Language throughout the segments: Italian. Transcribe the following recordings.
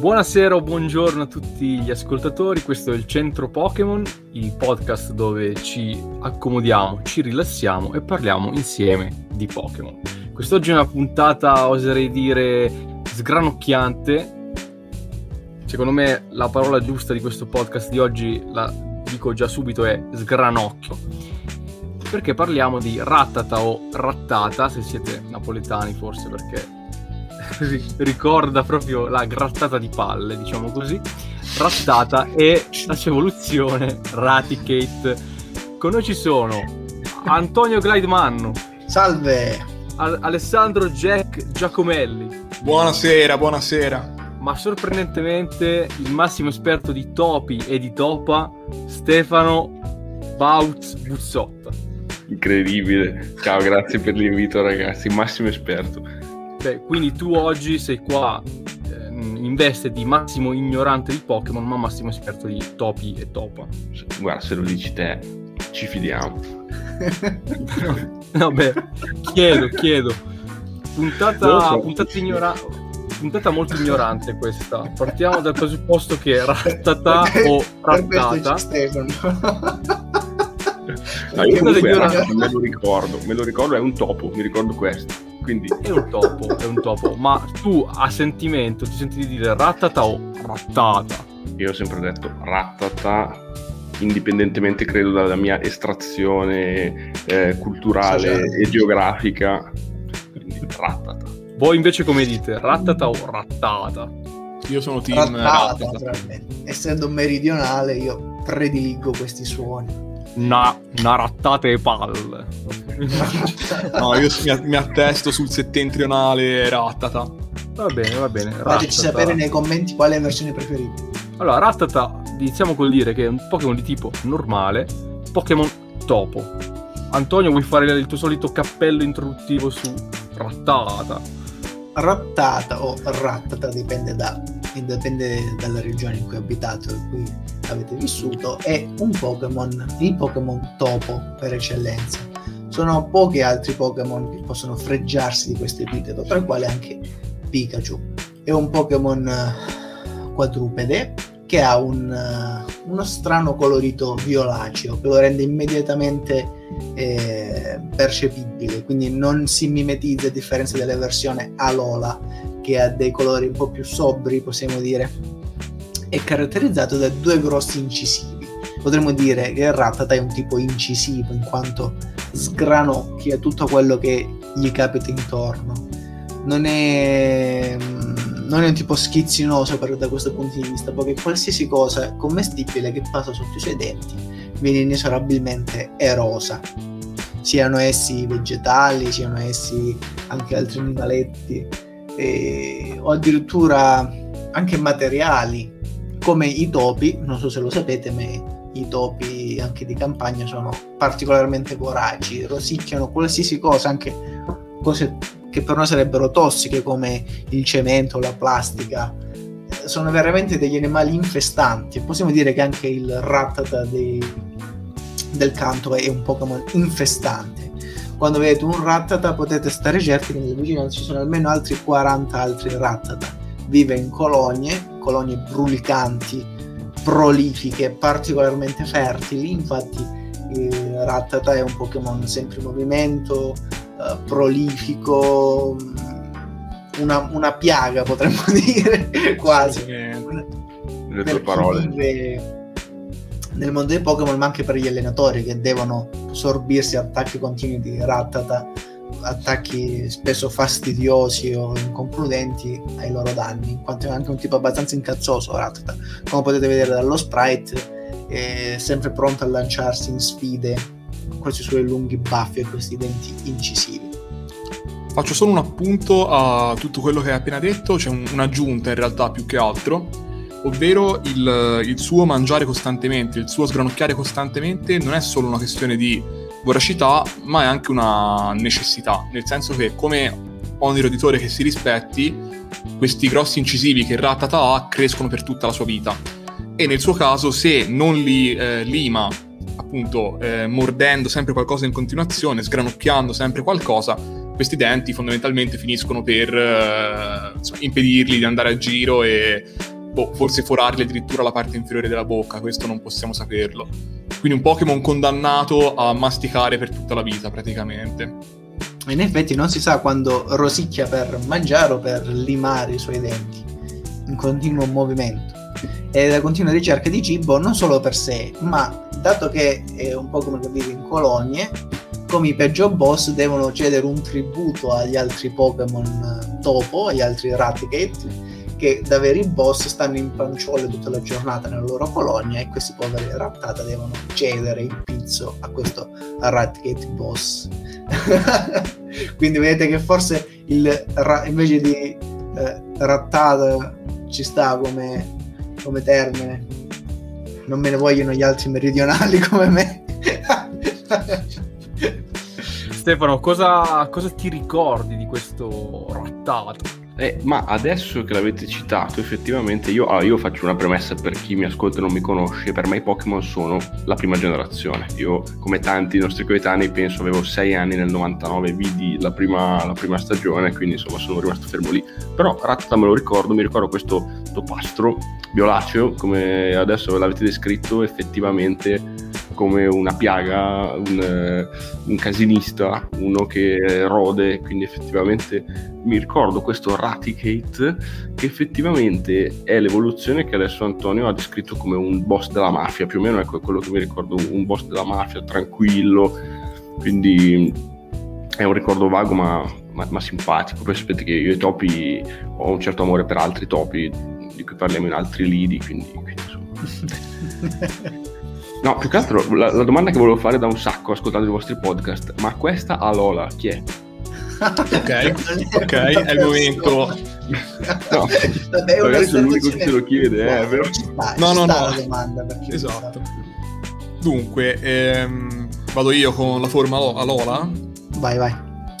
Buonasera o buongiorno a tutti gli ascoltatori, questo è il Centro Pokémon, il podcast dove ci accomodiamo, ci rilassiamo e parliamo insieme di Pokémon. Quest'oggi è una puntata, oserei dire, sgranocchiante. Secondo me la parola giusta di questo podcast di oggi, la dico già subito, è sgranocchio. Perché parliamo di rattata o rattata, se siete napoletani forse perché ricorda proprio la grattata di palle, diciamo così. Rattata e la sua evoluzione Raticate. Con noi ci sono Antonio Glidemanno. Salve! Al- Alessandro Jack Giacomelli. Buonasera, buonasera. Ma sorprendentemente il massimo esperto di topi e di topa, Stefano Bautz Buzzotta. Incredibile. Ciao, grazie per l'invito ragazzi, massimo esperto. Beh, quindi tu oggi sei qua eh, in veste di massimo ignorante di Pokémon, ma massimo esperto di topi e topa. Guarda, se lo dici te, ci fidiamo. Vabbè, chiedo, chiedo. Puntata, so. puntata, ignora- puntata molto ignorante questa. Partiamo dal presupposto che rattata o rattata. No, io comunque me lo ricordo, me lo ricordo, è un topo, mi ricordo questo. Quindi... È un topo, è un topo. Ma tu a sentimento ti senti di dire rattata o rattata? Io ho sempre detto rattata indipendentemente credo dalla mia estrazione eh, culturale e geografica. Quindi rattata. Voi invece come dite? Rattata o rattata? Io sono team rattata. rattata. Essendo meridionale io prediligo questi suoni. Una, una rattata e palle. no, io mi, mi, attesto sul settentrionale rattata. Va bene, va bene. Fateci sapere nei commenti qual è la versione preferita. Allora, rattata, iniziamo col dire che è un Pokémon di tipo normale, Pokémon topo. Antonio, vuoi fare il tuo solito cappello introduttivo su rattata? Rattata o rattata, dipende da dipende dalla regione in cui abitate in cui avete vissuto, è un Pokémon, il Pokémon topo per eccellenza. Sono pochi altri Pokémon che possono freggiarsi di questo epiteto, tra i quali anche Pikachu. È un Pokémon eh, quadrupede che ha un, uh, uno strano colorito violaceo che lo rende immediatamente eh, percepibile, quindi non si mimetizza a differenza della versione Alola che ha dei colori un po' più sobri, possiamo dire. È caratterizzato da due grossi incisivi. Potremmo dire che il Rattata è un tipo incisivo in quanto sgranocchia tutto quello che gli capita intorno. Non è non è un tipo schizzinoso per, da questo punto di vista, perché qualsiasi cosa commestibile che passa sotto i suoi denti viene inesorabilmente erosa. Siano essi vegetali, siano essi anche altri animaletti, eh, o addirittura anche materiali, come i topi, non so se lo sapete, ma i topi anche di campagna sono particolarmente voraci, rosicchiano qualsiasi cosa, anche cose che per noi sarebbero tossiche come il cemento, la plastica, sono veramente degli animali infestanti. Possiamo dire che anche il Rattata dei, del canto è un Pokémon infestante. Quando vedete un Rattata potete stare certi che nelle vicinanze ci sono almeno altri 40 altri Rattata. Vive in colonie, colonie brulicanti, prolifiche, particolarmente fertili. Infatti il Rattata è un Pokémon sempre in movimento, uh, prolifico, una, una, piaga potremmo dire quasi. Le tue parole. Vive nel mondo dei Pokémon, ma anche per gli allenatori che devono sorbirsi attacchi continui di Rattata, attacchi spesso fastidiosi o inconcludenti ai loro danni, in quanto è anche un tipo abbastanza incazzoso Rattata. Come potete vedere dallo sprite, è sempre pronto a lanciarsi in sfide questi suoi lunghi baffi e questi denti incisivi. Faccio solo un appunto a tutto quello che hai appena detto, c'è un, un'aggiunta in realtà più che altro, ovvero il, il suo mangiare costantemente, il suo sgranocchiare costantemente non è solo una questione di voracità, ma è anche una necessità, nel senso che come ogni roditore che si rispetti, questi grossi incisivi che Ratata ha crescono per tutta la sua vita. E nel suo caso, se non li eh, lima appunto eh, mordendo sempre qualcosa in continuazione, sgranocchiando sempre qualcosa, questi denti fondamentalmente finiscono per eh, insomma, impedirgli di andare a giro e boh, forse forargli addirittura la parte inferiore della bocca, questo non possiamo saperlo. Quindi un Pokémon condannato a masticare per tutta la vita praticamente. In effetti non si sa quando rosicchia per mangiare o per limare i suoi denti, in continuo movimento. E la continua ricerca di cibo non solo per sé, ma dato che è un Pokémon che vive in colonie, come i peggio boss devono cedere un tributo agli altri Pokémon topo, agli altri Raticate, che da veri boss stanno in panciole tutta la giornata nella loro colonia e questi poveri rattata devono cedere il pizzo a questo Raticate boss. Quindi vedete che forse il, invece di eh, rattata ci sta come, come termine. Non me ne vogliono gli altri meridionali come me. Stefano, cosa, cosa ti ricordi di questo rattato? Eh, ma adesso che l'avete citato, effettivamente io, ah, io, faccio una premessa per chi mi ascolta e non mi conosce, per me i Pokémon sono la prima generazione. Io, come tanti nostri coetanei, penso avevo 6 anni nel 99, vidi la prima, la prima stagione, quindi insomma sono rimasto fermo lì. Però Ratta me lo ricordo, mi ricordo questo topastro violaceo, come adesso ve l'avete descritto, effettivamente come una piaga, un, un, casinista, uno che rode, quindi effettivamente mi ricordo questo Raticate che effettivamente è l'evoluzione che adesso Antonio ha descritto come un boss della mafia, più o meno ecco, quello che mi ricordo, un boss della mafia tranquillo, quindi è un ricordo vago ma, ma, ma simpatico, poi sapete che io i topi ho un certo amore per altri topi di cui parliamo in altri lidi, quindi, quindi insomma... No, più che altro la, la, domanda che volevo fare da un sacco ascoltando i vostri podcast, ma questa Alola chi è? ok, ok, è il momento. No, Vabbè, magari sono l'unico che se lo chiede, eh, vero? no, no, no. Domanda esatto. Dunque, ehm, vado io con la forma Alola. Vai, vai.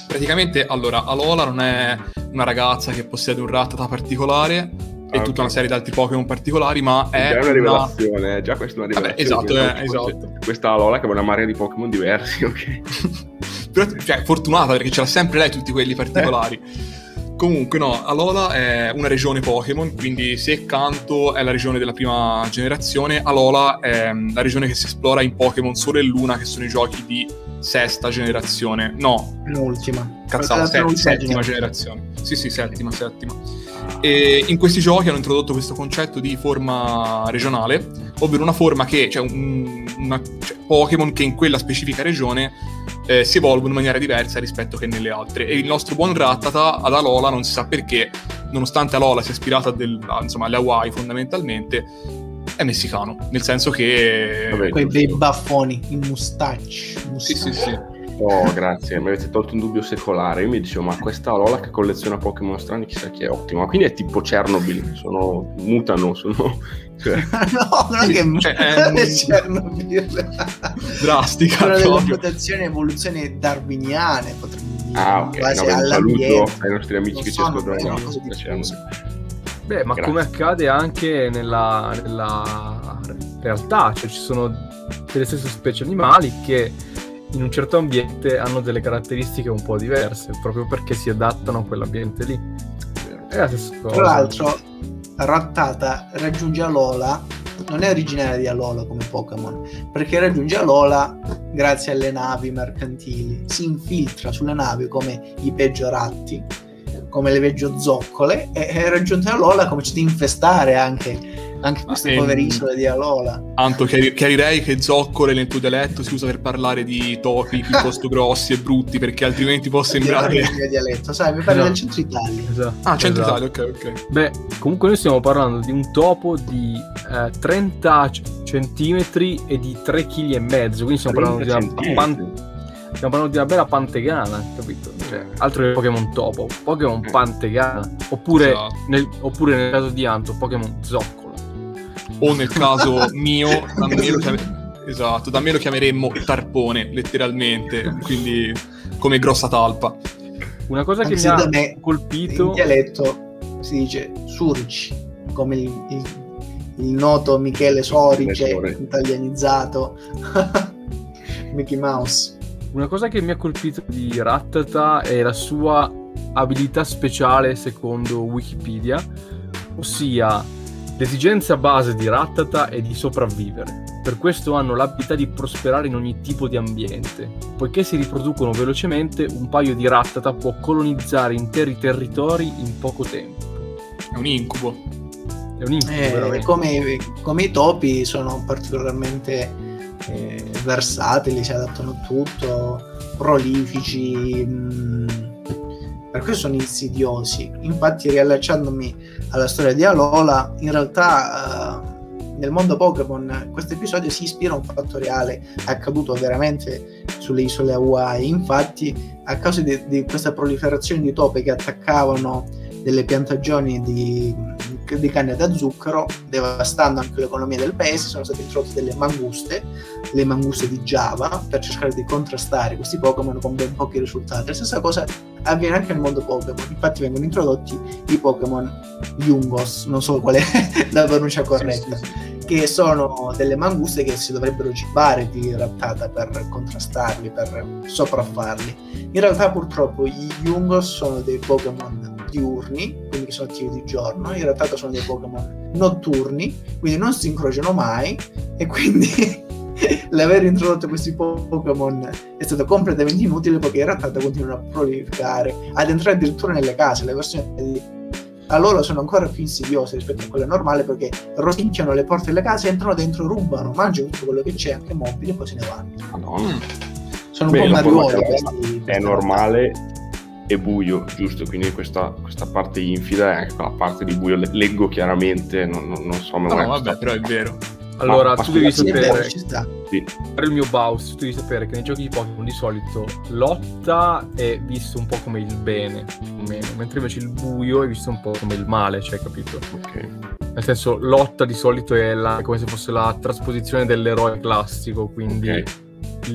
Praticamente, allora, Alola non è una ragazza che possiede un rattata particolare, e ah, tutta una serie di altri Pokémon particolari, ma è, è una rivelazione, una... Eh, già questa è una rivelazione. Vabbè, esatto, eh, esatto. Questa Lola che ha una marea di Pokémon diversi, ok? Però, cioè, fortunata perché ce l'ha sempre lei tutti quelli particolari. Eh. Comunque, no, Alola è una regione Pokémon, quindi se Kanto è la regione della prima generazione, Alola è mm, la regione che si esplora in Pokémon Sole e Luna, che sono i giochi di sesta generazione. No, l'ultima. Cazzata, set, settima generazione. Sì, sì, settima, settima. E in questi giochi hanno introdotto questo concetto di forma regionale, ovvero una forma che, cioè, un, una, cioè Pokémon che in quella specifica regione eh, si evolvono in maniera diversa rispetto che nelle altre. E il nostro buon Rattata ad Alola non si sa perché, nonostante Alola sia ispirata del, insomma, alle Hawaii fondamentalmente, è messicano, nel senso che... Vabbè, Quei bei baffoni, i mustacci. Sì, sì, sì. Oh, grazie, mi avete tolto un dubbio secolare. Io mi dicevo, ma questa Lola che colleziona Pokémon strani, chissà che è ottima. Quindi è tipo Chernobyl, sono, mutano, sono... Cioè... no, non è che cioè, è Chernobyl. Drastica. Sono delle mutazioni evoluzioni darwiniane, potremmo dire. Ah, ok. No, beh, saluto ai nostri amici che ci ascoltano. Beh, ma Grazie. come accade anche nella, nella realtà, cioè ci sono delle stesse specie animali che in un certo ambiente hanno delle caratteristiche un po' diverse, proprio perché si adattano a quell'ambiente lì. È la stessa cosa. Tra l'altro, Rattata raggiunge Alola, non è originaria di Alola come Pokémon, perché raggiunge Alola grazie alle navi mercantili, si infiltra sulle navi come i peggioratti, come le peggio zoccole, e, e raggiunge Alola comincia ad infestare anche anche queste ehm, povere isole di Alola. Tanto chiarirei che zoccole nel tuo dialetto si usa per parlare di topi piuttosto grossi e brutti, perché altrimenti può sembrare. Il mio dialetto, sai, mi parli esatto. del centro Italia. Esatto. Ah, centro esatto. Italia, ok, ok. Beh, comunque noi stiamo parlando di un topo di eh, 30 centimetri e di 3 kg e mezzo, quindi stiamo parlando di una pan- Stiamo parlando di una bella pantegana, capito? Cioè, altro che Pokémon Topo, Pokémon eh. Pantegana. Oppure, esatto. nel, oppure nel caso di Anto, Pokémon Zocco o nel caso mio, da me, chiam- esatto, da me lo chiameremmo tarpone, letteralmente, quindi come grossa talpa. Una cosa Anche che mi ha me, colpito... In dialetto si dice Suric, come il, il, il noto Michele Sorice, italianizzato, Mickey Mouse. Una cosa che mi ha colpito di Rattata è la sua abilità speciale secondo Wikipedia, ossia l'esigenza base di Rattata è di sopravvivere. Per questo hanno l'abilità di prosperare in ogni tipo di ambiente. Poiché si riproducono velocemente, un paio di Rattata può colonizzare interi territori in poco tempo. È un incubo. È un incubo, Eh, come, come i topi sono particolarmente eh, versatili, si adattano a tutto, prolifici, mm, per questo sono insidiosi. Infatti, riallacciandomi alla storia di Alola, in realtà eh, nel mondo Pokémon questo episodio si ispira a un fatto reale accaduto veramente sulle isole Hawaii. Infatti, a causa di, di questa proliferazione di topi che attaccavano delle piantagioni di, di canne da zucchero, devastando anche l'economia del paese, sono state introdotte delle manguste, le manguste di Java, per cercare di contrastare questi Pokémon con ben pochi risultati. La stessa cosa avviene anche nel mondo Pokémon, infatti vengono introdotti i Pokémon Jungos, non so qual è la pronuncia corretta, che sono delle manguste che si dovrebbero cibare di rattata per contrastarli, per sopraffarli. In realtà purtroppo i Jungos sono dei Pokémon diurni, quindi che sono attivi di giorno, in realtà sono dei Pokémon notturni, quindi non si incrociano mai e quindi l'aver introdotto questi Pokémon è stato completamente inutile perché in realtà continuano a proliferare, ad entrare addirittura nelle case, le versioni di allora sono ancora più insidiose rispetto a quelle normali perché rosicchiano le porte delle case, entrano dentro, rubano, mangiano tutto quello che c'è, anche mobili, e poi se ne vanno. Madonna. Sono Beh, un po' mariuoli questi. È normale e buio, giusto? Quindi questa, questa parte infida è anche quella parte di buio. Le- Leggo chiaramente, non, non- non so, ma No, è no, questa- vabbè, però è vero. Allora, ma tu devi. Sì, è sapere, fare il mio Baus, tu devi sapere che nei giochi di Pokémon di solito lotta è visto un po' come il bene, meno, mentre invece il buio è visto un po' come il male, cioè, capito? Ok. Nel senso, lotta di solito è, la- è come se fosse la trasposizione dell'eroe classico, quindi Ok.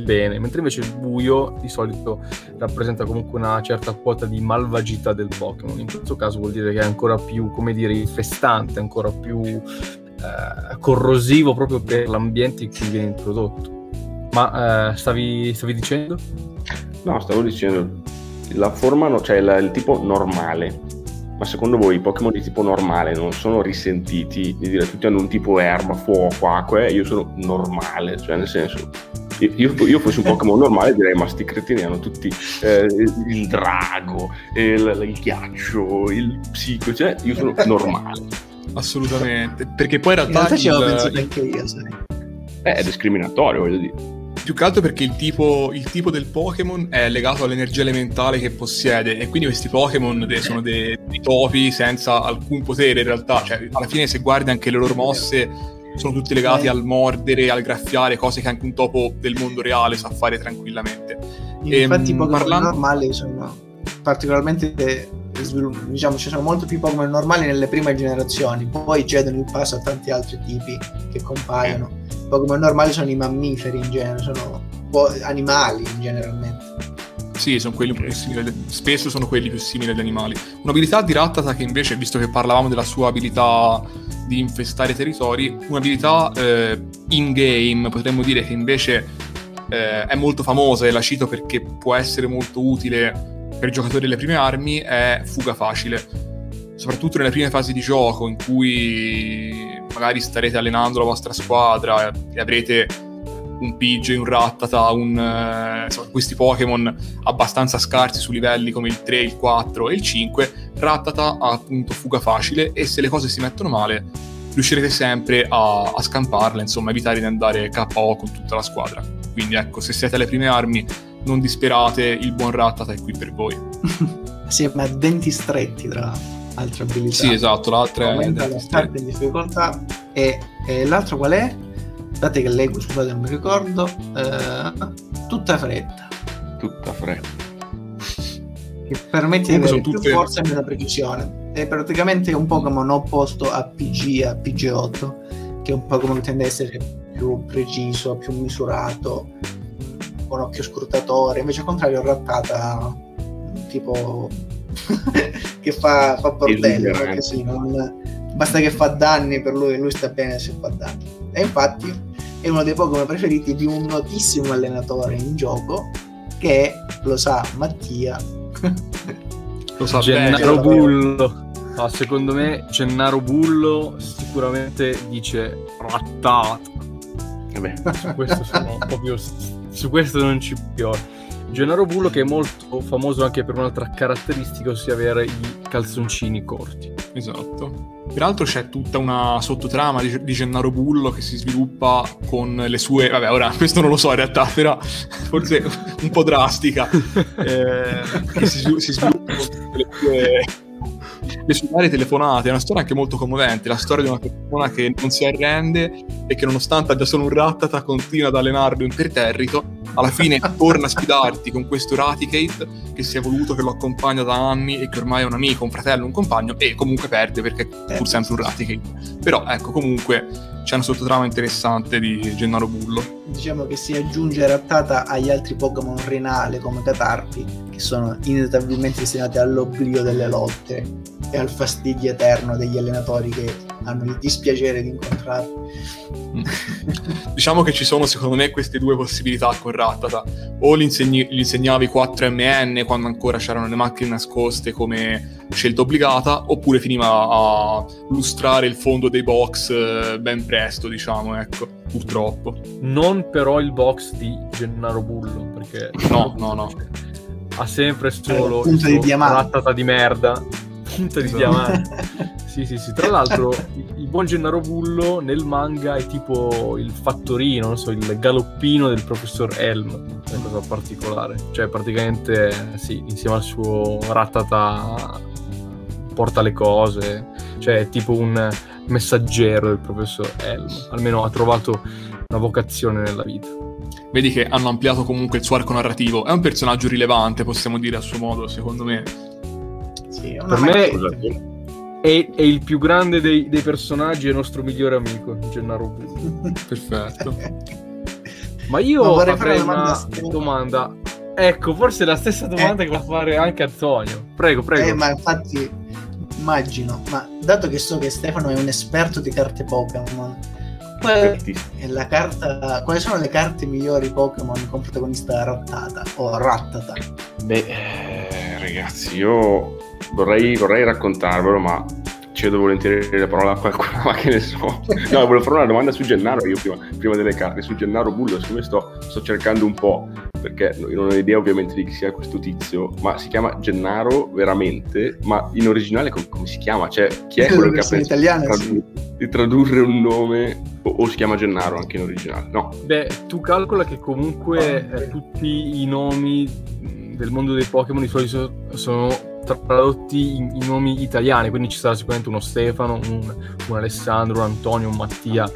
Bene, mentre invece il buio di solito rappresenta comunque una certa quota di malvagità del Pokémon. In questo caso vuol dire che è ancora più, come dire, infestante, ancora più eh, corrosivo proprio per l'ambiente in cui viene introdotto. Ma eh, stavi, stavi dicendo? No, stavo dicendo, la forma, no- cioè la- il tipo normale. Ma secondo voi i Pokémon di tipo normale non sono risentiti? Di dire tutti hanno un tipo erba, fuoco, acqua, e io sono normale, cioè nel senso. Io, io- fossi un Pokémon normale direi ma sti cretini hanno tutti eh, il drago, il, il ghiaccio, il psico, cioè io sono normale. Assolutamente. Perché poi in In realtà, realtà ci avevo il- pensato anche io, sai. Eh, è discriminatorio, voglio dire. più che altro perché il tipo, il tipo del Pokémon è legato all'energia elementale che possiede e quindi questi Pokémon de- sono dei, dei topi senza alcun potere in realtà, cioè alla fine se guardi anche le loro mosse sono tutte legate Eh. al mordere, al graffiare, cose che anche un topo del mondo reale sa fare tranquillamente. Infatti i Ehm, Pokémon parlando- normali sono particolarmente eh, svilupp- diciamo ci sono molto più Pokémon normali nelle prime generazioni, poi cedono il passo a tanti altri tipi che compaiono. I Pokémon normali sono i mammiferi in genere, sono animali generalmente. Sì, sono quelli più simili, spesso sono quelli più simili agli animali. Un'abilità di Rattata che invece, visto che parlavamo della sua abilità di infestare territori, un'abilità eh, in-game, potremmo dire che invece eh, è molto famosa e la cito perché può essere molto utile per i giocatori delle prime armi, è fuga facile. Soprattutto nelle prime fasi di gioco in cui magari starete allenando la vostra squadra e avrete un Pidgey, un Rattata, un, eh, insomma, questi Pokémon abbastanza scarsi su livelli come il 3, il 4 e il 5, Rattata ha appunto fuga facile e se le cose si mettono male riuscirete sempre a, a scamparla, insomma evitare di andare KO con tutta la squadra. Quindi ecco, se siete alle prime armi non disperate, il buon Rattata è qui per voi. Assieme a denti stretti tra altre abilità. Sì, esatto, l'altra è... Aumenta la start in difficoltà e, e l'altro qual è? Aspettate che leggo, scusate non mi ricordo. Eh, tutta fretta. Tutta fretta. che permette di avere sono più tutte- forza e meno precisione. È praticamente un Pokémon opposto a PG, a PG8, che è un Pokémon che tende ad essere più preciso, più misurato, con occhio scrutatore. Invece al contrario, Rattata, tipo che fa, fa bordello, perché sì, non- basta che fa danni per lui, lui sta bene se fa danni. E infatti è uno dei Pokémon preferiti di un notissimo allenatore in gioco che lo sa Mattia. Lo sa Gennaro. Bullo. Ah, secondo me Gennaro Bullo sicuramente dice rattata. Vabbè, Su questo sono proprio su questo non ci piove. Gennaro Bullo che è molto famoso anche per un'altra caratteristica, ossia avere i calzoncini corti. Esatto. Peraltro c'è tutta una sottotrama di, di Gennaro Bullo che si sviluppa con le sue... Vabbè, ora questo non lo so in realtà, però forse un po' drastica. eh, che si, si sviluppa con le sue... Le sue varie telefonate, è una storia anche molto commovente, la storia di una persona che non si arrende e che nonostante abbia solo un rattata continua ad allenarlo imperterrito, alla fine torna a sfidarti con questo Raticate che si è voluto che lo accompagna da anni e che ormai è un amico, un fratello, un compagno e comunque perde perché è pur sempre un Raticate. Però ecco, comunque c'è una sottotrama interessante di Gennaro Bullo. Diciamo che si aggiunge rattata agli altri Pokémon renale come Catarpi, che sono inevitabilmente destinati all'oblio delle lotte e al fastidio eterno degli allenatori che hanno il dispiacere di incontrarli. diciamo che ci sono secondo me queste due possibilità con Rattata. O gli, insegni- gli insegnavi 4MN quando ancora c'erano le macchine nascoste come scelta obbligata, oppure finiva a lustrare il fondo dei box eh, ben presto, diciamo, ecco, purtroppo. Non però il box di Gennaro Bullo, perché No, no, no. ha sempre solo Eh, punta di suo diamante. rattata di merda. Punta di Esatto. diamante. Sì, sì, sì. Tra l'altro, il, buon Gennaro Bullo nel manga è tipo il fattorino, non so, il galoppino del professor Helm. È una cosa particolare. Cioè, praticamente, sì, insieme al suo rattata porta le cose. Cioè, è tipo un messaggero del professor Helm. Almeno ha trovato una vocazione nella vita. Vedi che hanno ampliato comunque il suo arco narrativo. È un personaggio rilevante, possiamo dire a suo modo, secondo me. Sì, Per me-. È, è il più grande dei, dei personaggi, è il nostro migliore amico, Gennaro Bullo. Perfetto. Ma io Ma vorrei avrei fare una domanda domanda. Ecco, forse è la stessa domanda Eh. che va a fare anche Antonio. Prego, prego. Eh, ma infatti immagino, ma dato che so che Stefano è un esperto di carte Pokémon, carta, quali sono le carte migliori Pokémon con protagonista rattata o rattata? Beh, eh, ragazzi, io vorrei, vorrei raccontarvelo, ma cedo volentieri la parola a qualcuno, ma che ne so. No, volevo fare una domanda su Gennaro, io prima, prima delle carte, su Gennaro Bullo, siccome sto, sto cercando un po', perché io non ho idea ovviamente di chi sia questo tizio, ma si chiama Gennaro veramente, ma in originale com- come si chiama? Cioè, chi è quello che ha pensato italiana, di sì. tradu- di tradurre un nome, o, o si chiama Gennaro anche in originale? No, Beh, tu calcola che comunque eh, tutti i nomi del mondo dei Pokémon di solito sono tradotti in, in nomi italiani, quindi ci sarà sicuramente uno Stefano, un, un Alessandro, un Antonio, un Mattia.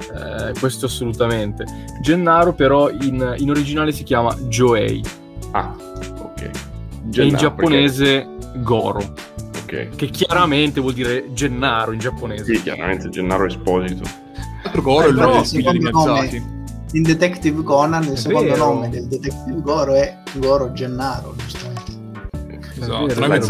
Eh, questo assolutamente. Gennaro però in, in originale si chiama Joei Ah, ok. e Gennaro, in giapponese Goro, perché- Ok. che chiaramente vuol dire Gennaro in giapponese. Sì, chiaramente Gennaro Esposito. Goro è nome del figlio di Miyazaki. In Detective Conan il È secondo vero. nome del Detective Goro è Goro Gennaro, giustamente. Esatto, vero, noi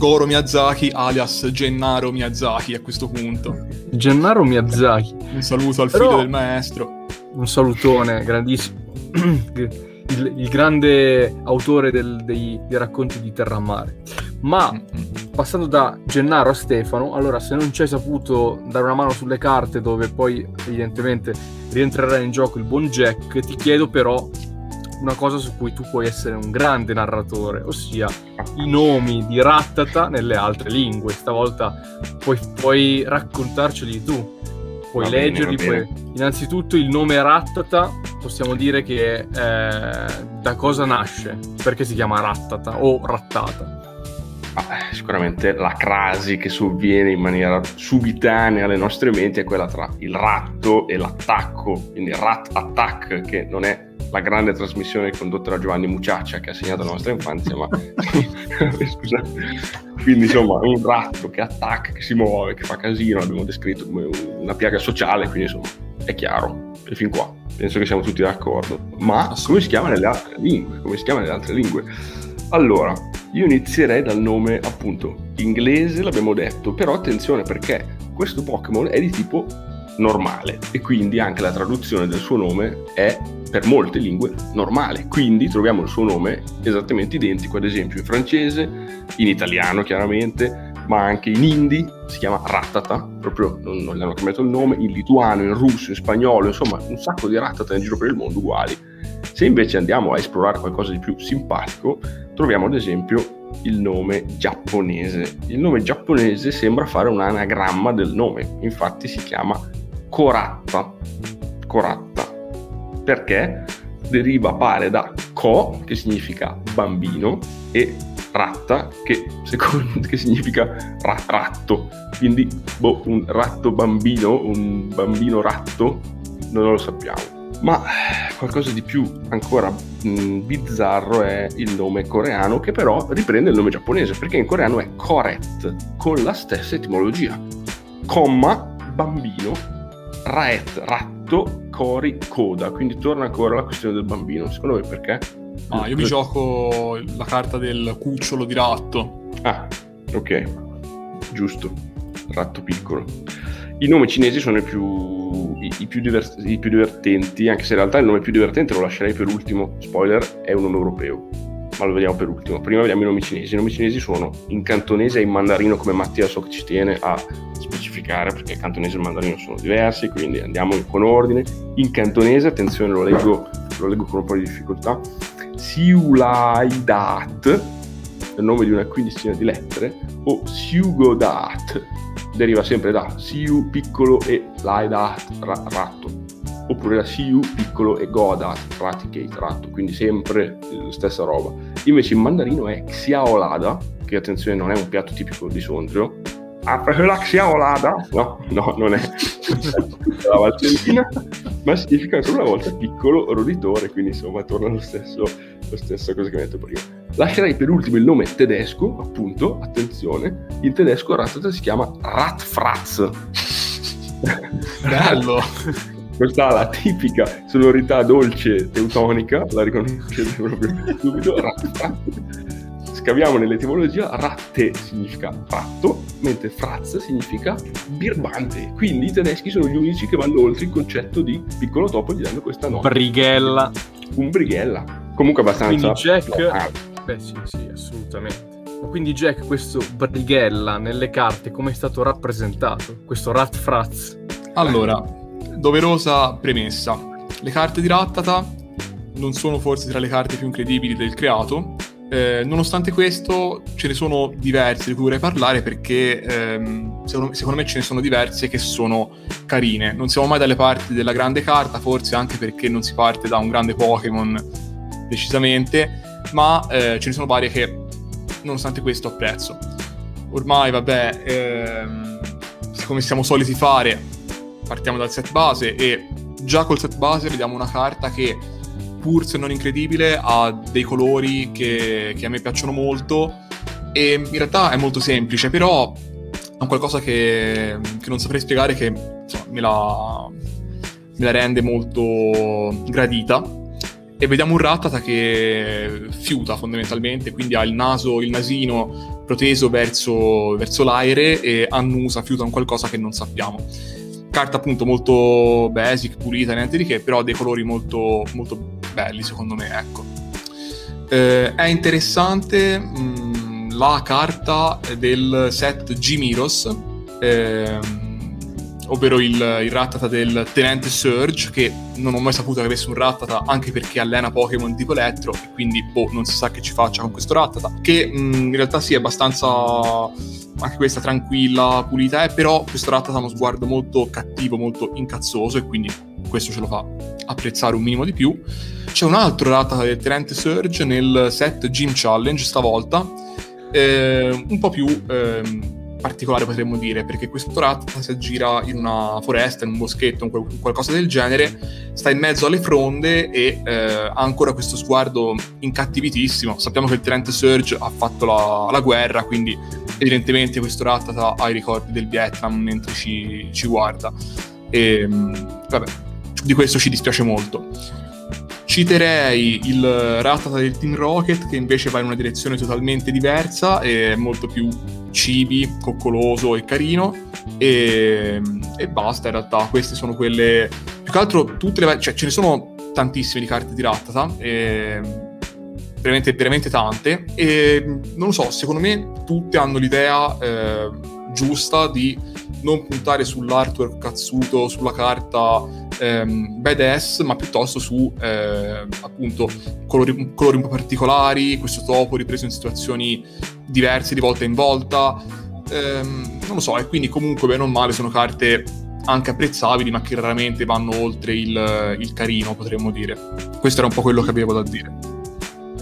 Goro Miyazaki alias Gennaro Miyazaki a questo punto. Gennaro Miyazaki. Un saluto al Però- figlio del maestro. un salutone grandissimo. Il, il grande autore del- dei, dei racconti di Terramare. Ma passando da Gennaro a Stefano, allora se non ci hai saputo dare una mano sulle carte dove poi evidentemente rientrerà in gioco il buon Jack, ti chiedo però una cosa su cui tu puoi essere un grande narratore, ossia i nomi di Rattata nelle altre lingue. Stavolta puoi, puoi raccontarceli tu, puoi Va leggerli. bene. puoi- Innanzitutto il nome Rattata possiamo dire che eh, da cosa nasce, perché si chiama Rattata o Rattata. Ah, sicuramente la crasi che sovviene in maniera subitanea alle nostre menti è quella tra il ratto e l'attacco, quindi Rat Attack, che non è la grande trasmissione condotta da Giovanni Muciaccia che ha segnato la nostra infanzia, ma scusate. Quindi insomma un ratto che attacca, che si muove, che fa casino, l'abbiamo descritto come un- una piaga sociale, quindi insomma è chiaro. E fin qua penso che siamo tutti d'accordo. Ma come si chiama nelle altre lingue? Come si chiama nelle altre lingue? Allora, io inizierei dal nome appunto inglese, l'abbiamo detto, però attenzione perché questo Pokémon è di tipo normale e quindi anche la traduzione del suo nome è per molte lingue normale, quindi troviamo il suo nome esattamente identico ad esempio in francese, in italiano chiaramente, ma anche in hindi si chiama Ratata, proprio non, non gli hanno cambiato il nome, in lituano, in russo, in spagnolo, insomma un sacco di Ratata in giro per il mondo uguali. Se invece andiamo a esplorare qualcosa di più simpatico, troviamo ad esempio il nome giapponese. Il nome giapponese sembra fare un anagramma del nome, infatti si chiama Koratta. Koratta. Perché? Deriva, pare, da ko, che significa bambino, e ratta, che, secondo, che significa ra- ratto. Quindi, boh, un ratto bambino, un bambino ratto, non lo sappiamo. Ma qualcosa di più ancora mh, bizzarro è il nome coreano, che però riprende il nome giapponese, perché in coreano è Koret, con la stessa etimologia. Comma, bambino, raet, ratto, cori, coda. Quindi torna ancora la questione del bambino. Secondo me perché? Ah, io mi gioco la carta del cucciolo di ratto. Ah, ok. Giusto. Ratto piccolo. I nomi cinesi sono i più, i, i, più divers- i, più divertenti, anche se in realtà il nome più divertente lo lascerei per ultimo. Spoiler, è un nome europeo. Ma lo vediamo per ultimo. Prima vediamo i nomi cinesi. I nomi cinesi sono in cantonese e in mandarino, come Mattia so che ci tiene a specificare, perché cantonese e mandarino sono diversi, quindi andiamo con ordine. In cantonese, attenzione, lo leggo, lo leggo con un po' di difficoltà. Siulaidat, il nome di una quindicina di lettere, o Siugodat, deriva sempre da Siu piccolo e Laidat ra- ratto, oppure da Siu piccolo e Godat Raticate ratto, quindi sempre la stessa roba. Invece in mandarino è Xiaolada, che attenzione non è un piatto tipico di Sondrio. Ah, perché la Xiaolada? No, no, non è la Valtellina, ma significa ancora una volta piccolo roditore, quindi insomma torna lo stesso, lo stesso cosa che ho detto prima. Lascerei per ultimo il nome tedesco, appunto, attenzione, in tedesco Ratata si chiama Ratfratz. Bello! Questa la tipica sonorità dolce teutonica, la riconoscete proprio subito, Ratfratz. Scaviamo nell'etimologia, ratte significa ratto, mentre fratz significa birbante. Quindi i tedeschi sono gli unici che vanno oltre il concetto di piccolo topo gli danno questa nota. Brighella. Un brighella. Comunque abbastanza... Quindi Jack... Beh sì, sì, assolutamente. Quindi Jack, questo Brighella nelle carte come è stato rappresentato? Questo Rat Fratz? Allora, doverosa premessa. Le carte di Rattata non sono forse tra le carte più incredibili del creato, eh, nonostante questo, ce ne sono diverse di cui vorrei parlare perché ehm, secondo, secondo, me ce ne sono diverse che sono carine. Non siamo mai dalle parti della grande carta, forse anche perché non si parte da un grande Pokémon decisamente, ma eh, ce ne sono varie che nonostante questo apprezzo. Ormai, vabbè, ehm, come siamo soliti fare, partiamo dal set base e già col set base vediamo una carta che pur se non incredibile, ha dei colori che, che a me piacciono molto e in realtà è molto semplice, però ha qualcosa che, che non saprei spiegare che insomma, me, la, me la rende molto gradita. E vediamo un Rattata che fiuta fondamentalmente, quindi ha il naso, il nasino proteso verso, verso l'aere e annusa, fiuta un qualcosa che non sappiamo carta appunto molto basic, pulita, niente di che, però ha dei colori molto, molto belli secondo me, ecco. Eh, è interessante mh, la carta del set G-Miros, ehm, ovvero il, il rattata del Tenente Surge, che non ho mai saputo che avesse un rattata, anche perché allena Pokémon tipo Elettro, e quindi boh, non si sa che ci faccia con questo rattata, che mh, in realtà sì è abbastanza anche questa tranquilla, pulita è, però questo Rattata ha uno sguardo molto cattivo, molto incazzoso e quindi questo ce lo fa apprezzare un minimo di più. C'è un altro Rattata del Tenente Surge nel set Gym Challenge stavolta, eh, un po' più eh, particolare potremmo dire, perché questo Rattata si aggira in una foresta, in un boschetto, in qualcosa del genere, sta in mezzo alle fronde e eh, ha ancora questo sguardo incattivitissimo. Sappiamo che il Tenente Surge ha fatto la, la guerra, quindi evidentemente questo Rattata ha i ricordi del Vietnam mentre ci, ci guarda. E vabbè, di questo ci dispiace molto. Citerei il Rattata del Team Rocket che invece va in una direzione totalmente diversa e molto più cibi, coccoloso e carino e, e basta in realtà, queste sono quelle... Più che altro tutte le... cioè ce ne sono tantissime di carte di Rattata, e... veramente, veramente tante, e non lo so, secondo me tutte hanno l'idea eh, giusta di non puntare sull'artwork cazzuto, sulla carta ehm, badass, ma piuttosto su eh, appunto colori, colori un po' particolari, questo topo ripreso in situazioni diverse di volta in volta. Ehm, non lo so, e quindi comunque bene o male sono carte anche apprezzabili, ma che raramente vanno oltre il, il carino, potremmo dire. Questo era un po' quello che avevo da dire.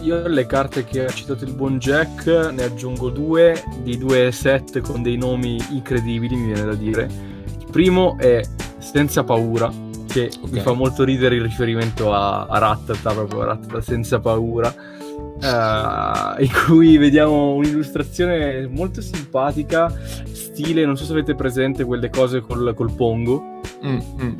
Io le carte che ha citato il buon Jack ne aggiungo due, di due set con dei nomi incredibili, mi viene da dire. Il primo è Senza paura, che okay. mi fa molto ridere il riferimento a, a Rattata, proprio Rattata senza paura, uh, in cui vediamo un'illustrazione molto simpatica, stile, non so se avete presente quelle cose col, col pongo. Mm, mm.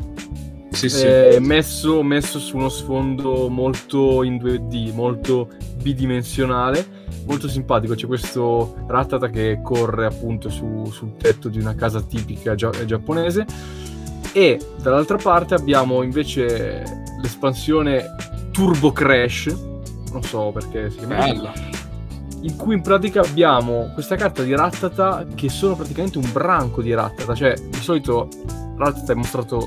Sì, sì. Eh, messo, messo su uno sfondo molto in 2D, molto bidimensionale, molto simpatico. C'è questo Rattata che corre appunto su, sul tetto di una casa tipica gia- giapponese e dall'altra parte abbiamo invece l'espansione Turbo Crash, non so perché si chiama Bella. in cui in pratica abbiamo questa carta di Rattata che sono praticamente un branco di Rattata, cioè di solito Rattata è mostrato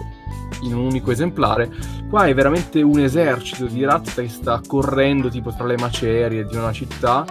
in un unico esemplare, qua è veramente un esercito di Rattata che sta correndo tipo tra le macerie di una città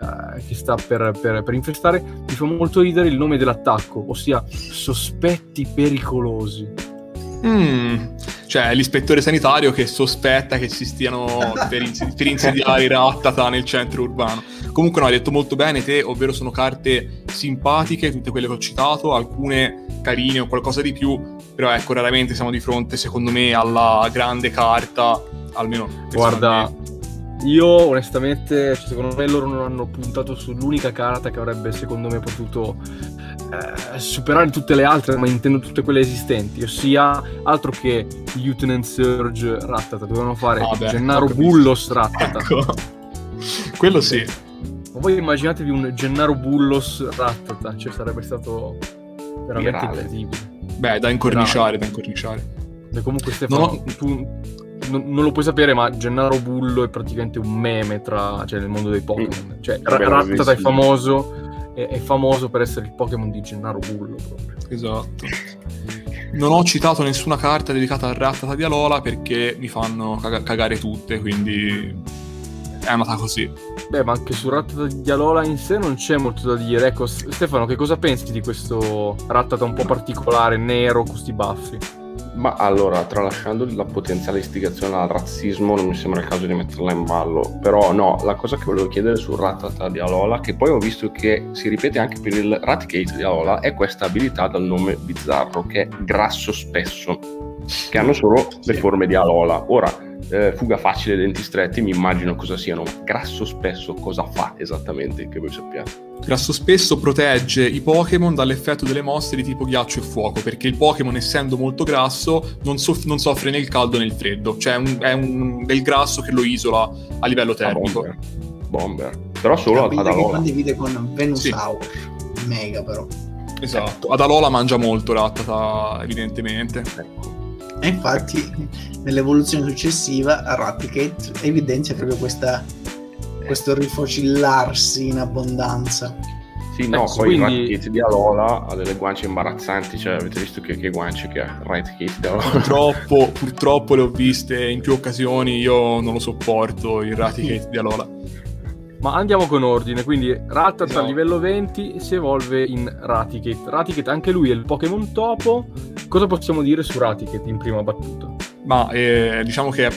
eh, che sta per, per, per, infestare, mi fa molto ridere il nome dell'attacco, ossia sospetti pericolosi. Mm, cioè l'ispettore sanitario che sospetta che ci stiano per, ins- per insediare rattata nel centro urbano. Comunque no, hai detto molto bene te, ovvero sono carte simpatiche, tutte quelle che ho citato, alcune carine o qualcosa di più, però ecco, raramente siamo di fronte, secondo me, alla grande carta, almeno... Guarda, io onestamente, cioè, secondo me loro non hanno puntato sull'unica carta che avrebbe secondo me potuto eh, superare tutte le altre, ma intendo tutte quelle esistenti, ossia altro che Lieutenant Surge Rattata, dovevano fare ah, beh, Gennaro Bullos Rattata. Ecco. Quello sì. Ma voi immaginatevi un Gennaro Bullos Rattata, cioè sarebbe stato veramente incredibile. Beh, da incorniciare, da incorniciare. E comunque Stefano, no. tu non, non, lo puoi sapere, ma Gennaro Bullo è praticamente un meme tra, cioè, nel mondo dei Pokémon. Mm. Cioè, Rattata è famoso, è, è, famoso per essere il Pokémon di Gennaro Bullo. Proprio. Esatto. Non ho citato nessuna carta dedicata a Rattata di Alola perché mi fanno cag- cagare tutte, quindi è andata così. Beh, ma anche su Rattata di Alola in sé non c'è molto da dire. Ecco, Stefano, che cosa pensi di questo Rattata un po' particolare, nero, con questi baffi? Ma allora, tralasciando la potenziale istigazione al razzismo, non mi sembra il caso di metterla in ballo. Però no, la cosa che volevo chiedere sul Ratata di Alola, che poi ho visto che si ripete anche per il Raticate di Alola, è questa abilità dal nome bizzarro, che è grasso spesso, che hanno solo le forme di Alola. Ora, eh, fuga facile, denti stretti, mi immagino cosa siano. Grasso spesso cosa fa esattamente, che voi sappiate? Grasso spesso protegge i Pokémon dall'effetto delle mosse di tipo ghiaccio e fuoco, perché il Pokémon, essendo molto grasso, non, soff- non soffre né il caldo né il freddo, cioè è, un, è un, del grasso che lo isola a livello termico. Bomber. Bomber. Però solo ad Alola. che condivide con Venusaur, sì. mega però. Esatto, ad Alola mangia molto Rattata, evidentemente. Ecco. E infatti nell'evoluzione successiva Raticate evidenzia proprio questa, questo rifocillarsi in abbondanza. Sì, no, ecco, poi quindi... Raticate di Alola ha delle guance imbarazzanti, cioè avete visto che, che guance che ha Raticate di Alola? Purtroppo, purtroppo le ho viste in più occasioni, io non lo sopporto il Raticate di Alola. Ma andiamo con ordine, quindi Rattata esatto. a livello 20 si evolve in Raticate. Raticate anche lui è il Pokémon topo. Cosa possiamo dire su Raticate in prima battuta? Ma eh, diciamo che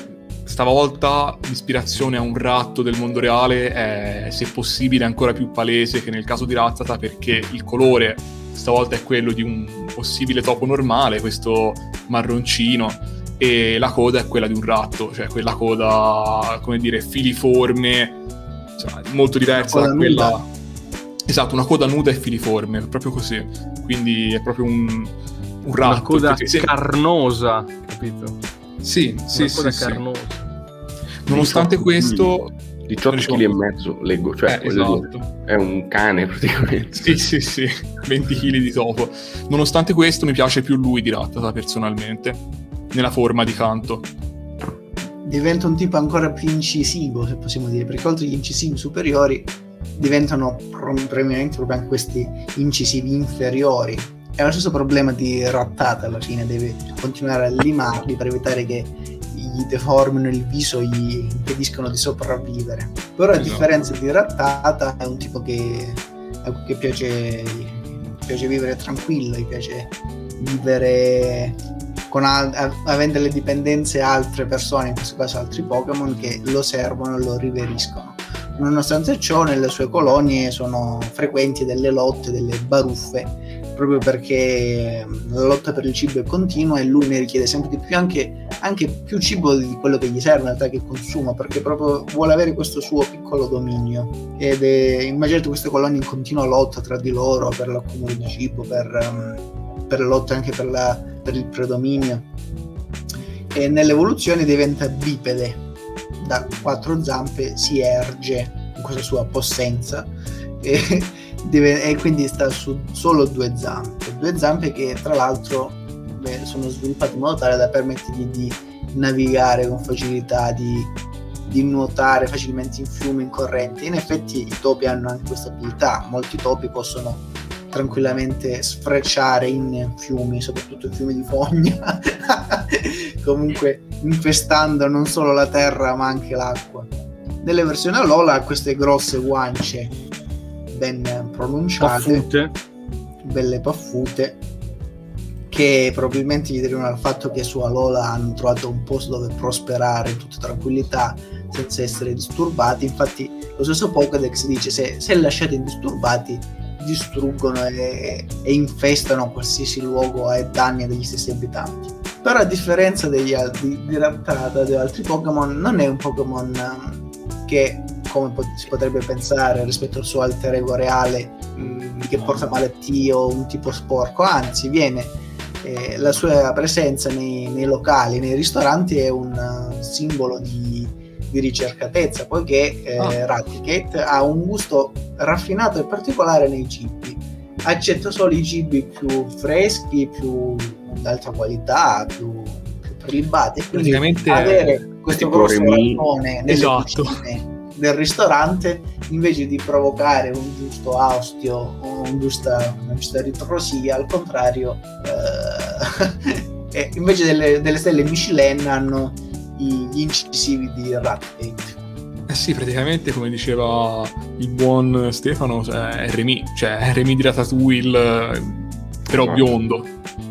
stavolta l'ispirazione a un ratto del mondo reale è, se possibile, ancora più palese che nel caso di Rattata perché il colore stavolta è quello di un possibile topo normale, questo marroncino, e la coda è quella di un ratto, cioè quella coda, come dire, filiforme insomma, molto diversa da quella... Nuda. Esatto, una coda nuda e filiforme, proprio così. Quindi è proprio un, un ratto. Una coda carnosa, capito? Sì, una sì, coda sì, carnosa. Sì. Nonostante questo, 18 Diciamo- kg e mezzo, leggo, cioè Eh, esatto. è un cane praticamente. Sì, sì, sì, 20 kg di topo. Nonostante questo mi piace più lui di Rattata personalmente, nella forma di canto. diventa un tipo ancora più incisivo, se possiamo dire, perché oltre agli incisivi superiori diventano pro- probabilmente proprio anche questi incisivi inferiori. È lo stesso problema di Rattata alla fine, deve continuare a limarli per evitare che gli deformino il viso, gli impediscono di sopravvivere. Però a Esatto. differenza di Rattata è un tipo che, a cui piace, piace vivere tranquillo, gli piace vivere con al- a- avendo le dipendenze altre persone, in questo caso altri Pokémon, che lo servono e lo riveriscono. Nonostante ciò, nelle sue colonie sono frequenti delle lotte, delle baruffe, proprio perché mm, la lotta per il cibo è continua e lui ne richiede sempre di più, anche, anche più cibo di quello che gli serve in realtà che consuma, perché proprio vuole avere questo suo piccolo dominio. Ed è, immaginate queste colonie in continua lotta tra di loro per l'accumulo di cibo, per, um, per la lotta anche per, la, per il predominio. E nell'evoluzione diventa bipede, da quattro zampe si erge in questa sua possenza e, deve- e quindi sta su solo due zampe, due zampe che tra l'altro beh, sono sviluppate in modo tale da permettergli di navigare con facilità, di, di nuotare facilmente in fiumi, in correnti. In effetti i topi hanno anche questa abilità, molti topi possono tranquillamente sfrecciare in fiumi, soprattutto in fiumi di fogna, comunque infestando non solo la terra ma anche l'acqua. Nelle versioni Alola ha queste grosse guance ben pronunciate, Paffute. belle paffute, che probabilmente gli derivano dal fatto che su Alola hanno trovato un posto dove prosperare in tutta tranquillità senza essere disturbati. Infatti, lo stesso Pokédex dice: se, se lasciati indisturbati, distruggono e, e infestano qualsiasi luogo e danni degli stessi abitanti. Però, a differenza degli altri di Rattata degli altri Pokémon, non è un Pokémon ehm, che, come po- si potrebbe pensare rispetto al suo alter ego reale, mh, che porta malattie o un tipo sporco, anzi, viene eh, la sua presenza nei, nei locali, nei ristoranti è un uh, simbolo di, di ricercatezza, poiché eh, Ah. Raticat ha un gusto raffinato e particolare nei cibi. Accetta solo i cibi più freschi, più d'alta qualità, più, più prelibati. Quindi Praticamente avere questo grosso rattone nelle Esatto. cucine del ristorante invece di provocare un giusto austio o un giusta, una giusta ritrosia, al contrario, eh, eh, invece delle, delle stelle Michelin hanno i- gli incisivi di Ratgate. Eh sì, praticamente come diceva il buon Stefano, cioè, è Remy, cioè Remy di Ratatouille, eh, però Esatto. biondo.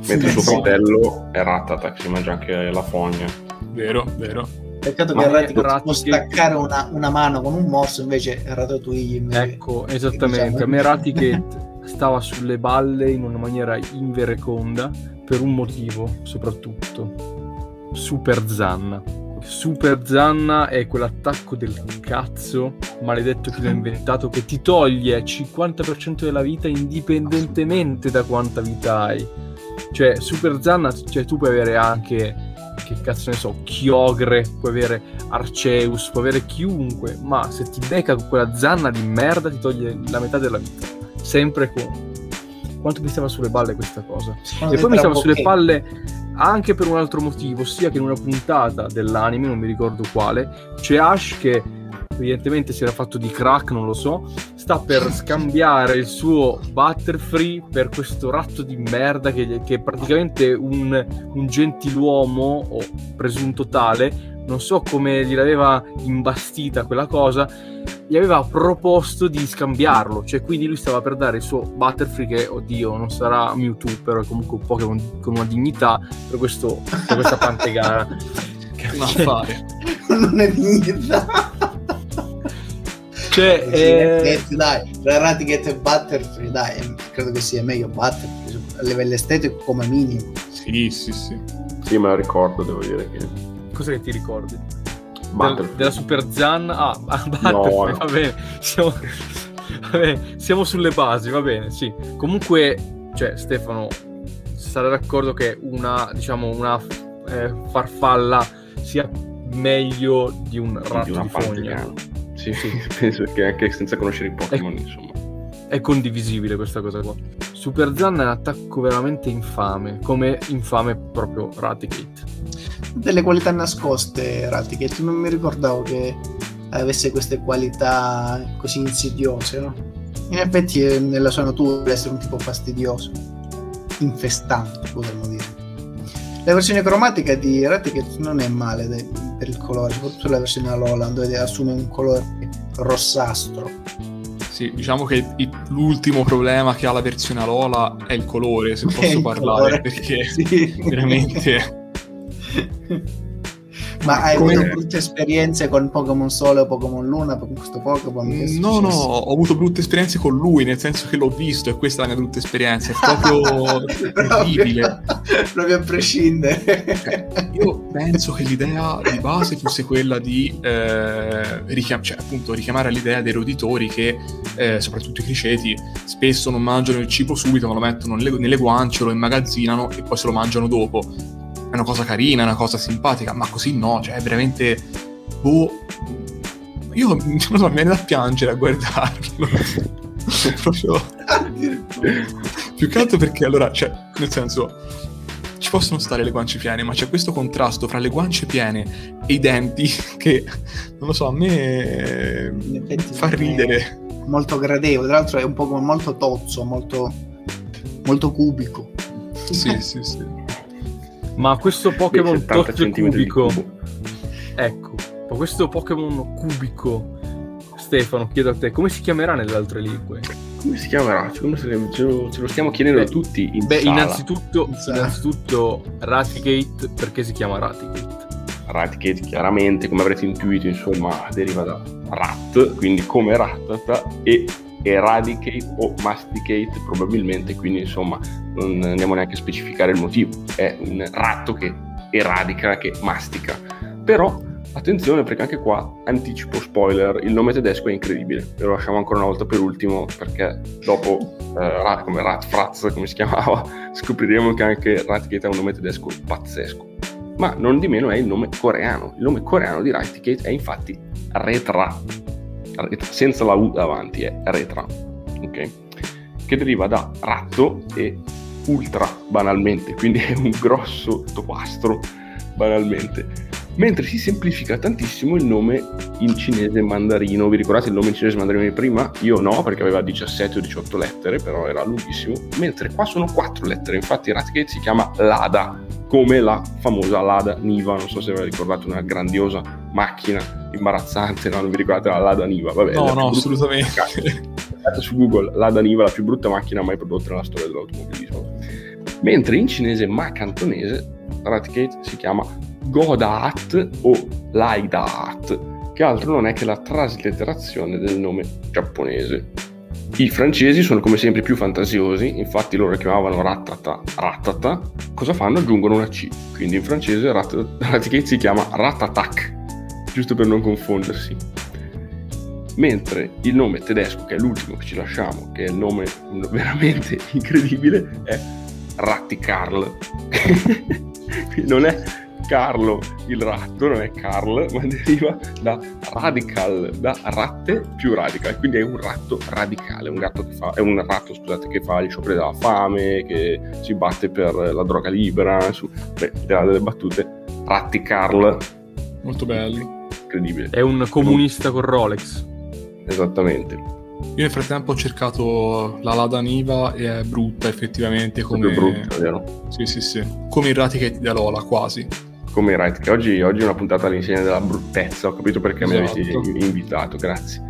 Mentre suo fratello è Rattata, che si mangia anche la fogna. Vero, vero. Peccato Ma che Ratgate può staccare una, una mano con un morso, invece Ratatouille invece- Ecco, esattamente. diciamo- A me Raticket stava sulle balle in una maniera invereconda per un motivo, soprattutto. Super Zanna. Super Zanna è quell'attacco del cazzo maledetto che l'ha inventato che ti toglie il 50% della vita indipendentemente da quanta vita hai. Cioè, Super Zanna, cioè tu puoi avere anche che cazzo ne so, Chiogre, puoi avere Arceus, puoi avere chiunque, ma se ti becca con quella zanna di merda ti toglie la metà della vita. Sempre con. Quanto mi stava sulle balle questa cosa? Sono E poi mi stava sulle ok. palle anche per un altro motivo, ossia che in una puntata dell'anime, non mi ricordo quale, c'è Ash che evidentemente si era fatto di crack, non lo so, sta per scambiare il suo Butterfree per questo ratto di merda che, che è praticamente un, un gentiluomo, o presunto tale, non so come gliel'aveva imbastita quella cosa, gli aveva proposto di scambiarlo, cioè quindi lui stava per dare il suo Butterfree che, oddio, non sarà Mewtwo, però è comunque un Pokémon con una dignità per, questo, per questa pantegana. Un affare. non è dignità. Cioè, eh, dai, tra Ratiget e Butterfree, dai, eh, credo che sia meglio Butterfree a livello estetico come minimo. Sì, sì, sì. Sì, me la ricordo, devo dire che... cosa che ti ricordi? Del- della Super Zan? Ah, ah, Butterfree, no. va bene. Siamo, va bene, siamo sulle basi, va bene, sì. Comunque, cioè, Stefano, sarà d'accordo che una, diciamo, una eh, farfalla sia meglio di un ratto di di, fogna. Sì, sì, penso che anche senza conoscere i Pokémon, Ecco. insomma. È condivisibile questa cosa qua. Super Zan è un attacco veramente infame, come infame proprio Raticate. Delle qualità nascoste, Raticket. Non mi ricordavo che avesse queste qualità così insidiose, no? In effetti, eh, nella sua natura deve essere un tipo fastidioso, infestante, potremmo dire. La versione cromatica di Raticket non è male de- per il colore, soprattutto la versione Alolan, dove assume un colore rossastro. Sì, diciamo che il- l'ultimo problema che ha la versione Alola è il colore, se posso parlare, colore. perché Sì. veramente... Ma hai Come- avuto brutte esperienze con Pokémon Sole o Pokémon Luna con questo Pokémon? È No, no, ho avuto brutte esperienze con lui, nel senso che l'ho visto e questa è la mia brutta esperienza, è proprio terribile. proprio a prescindere. Io penso che l'idea di base fosse quella di eh, richiam- cioè, appunto, richiamare l'idea dei roditori che, eh, soprattutto i criceti, spesso non mangiano il cibo subito, ma lo mettono nelle, nelle guance, lo immagazzinano e poi se lo mangiano dopo. È una cosa carina, è una cosa simpatica, ma così no, cioè è veramente... Boh... Io non so, mi viene da piangere a guardarlo. Proprio... Più che altro perché allora, cioè, nel senso, ci possono stare le guance piene, ma c'è questo contrasto fra le guance piene e i denti che, non lo so, a me fa ridere. Molto gradevole, tra l'altro è un Pokémon molto tozzo, molto, molto cubico. Sì, sì, sì. Ma questo Pokémon 70 tozzo e cubico, ecco, ma questo Pokémon cubico, Stefano, chiedo a te, come si chiamerà nelle altre lingue? Come si chiamerà? Come se ne- ce, lo, ce lo stiamo chiedendo Beh, tutti in Beh, sala. innanzitutto, Sì. innanzitutto Raticate, perché si chiama Raticate? Raticate chiaramente, come avrete intuito, insomma, deriva da rat, quindi come rattata, e eradicate o masticate probabilmente, quindi insomma non andiamo neanche a specificare il motivo, è un ratto che eradica, che mastica. Però attenzione perché anche qua, anticipo spoiler, il nome tedesco è incredibile, ve lo lasciamo ancora una volta per ultimo perché dopo, eh, Rat- come Ratfratz, come si chiamava, scopriremo che anche Raticate ha un nome tedesco pazzesco ma non di meno è il nome coreano. Il nome coreano di Raticate è infatti Retra, Retra, senza la U davanti, è Retra, ok? Che deriva da ratto e ultra, banalmente, quindi è un grosso topastro, banalmente. Mentre si semplifica tantissimo il nome in cinese mandarino. Vi ricordate il nome in cinese mandarino di prima? Io no, perché aveva 17 o 18 lettere, però era lunghissimo. Mentre qua sono 4 lettere, infatti Raticate si chiama Lada, come la famosa Lada Niva, non so se ve la ricordate, una grandiosa macchina imbarazzante, no? non vi ricordate la Lada Niva? Vabbè, No, no, assolutamente. Guardate su Google, Lada Niva, la più brutta macchina mai prodotta nella storia dell'automobilismo. Mentre in cinese ma cantonese, Raticate si chiama Godaat o Laidaat, che altro non è che la traslitterazione del nome giapponese. I francesi sono come sempre più fantasiosi, infatti loro chiamavano Ratata Ratata. Cosa fanno? Aggiungono una C, quindi in francese Rat- Raticate si chiama Ratatak, giusto per non confondersi. Mentre il nome tedesco, che è l'ultimo che ci lasciamo, che è il nome veramente incredibile, è Rattikarl. Quindi non è Carlo il ratto, non è Carl, ma deriva da radical, da ratte più radical, quindi è un ratto radicale, un gatto che fa, è un ratto scusate, che fa gli scioperi della fame, che si batte per la droga libera, su, beh, delle battute, ratti Carl, Molto bello. incredibile, È un comunista con Rolex. esattamente. Io nel frattempo ho cercato la Lada Niva e è brutta effettivamente come... Proprio brutto, vero? Sì, sì, sì. Come il Raticate di Alola, quasi. Come right, che oggi, oggi è una puntata all'insegna della bruttezza, ho capito perché mi avete Esatto. invitato, grazie.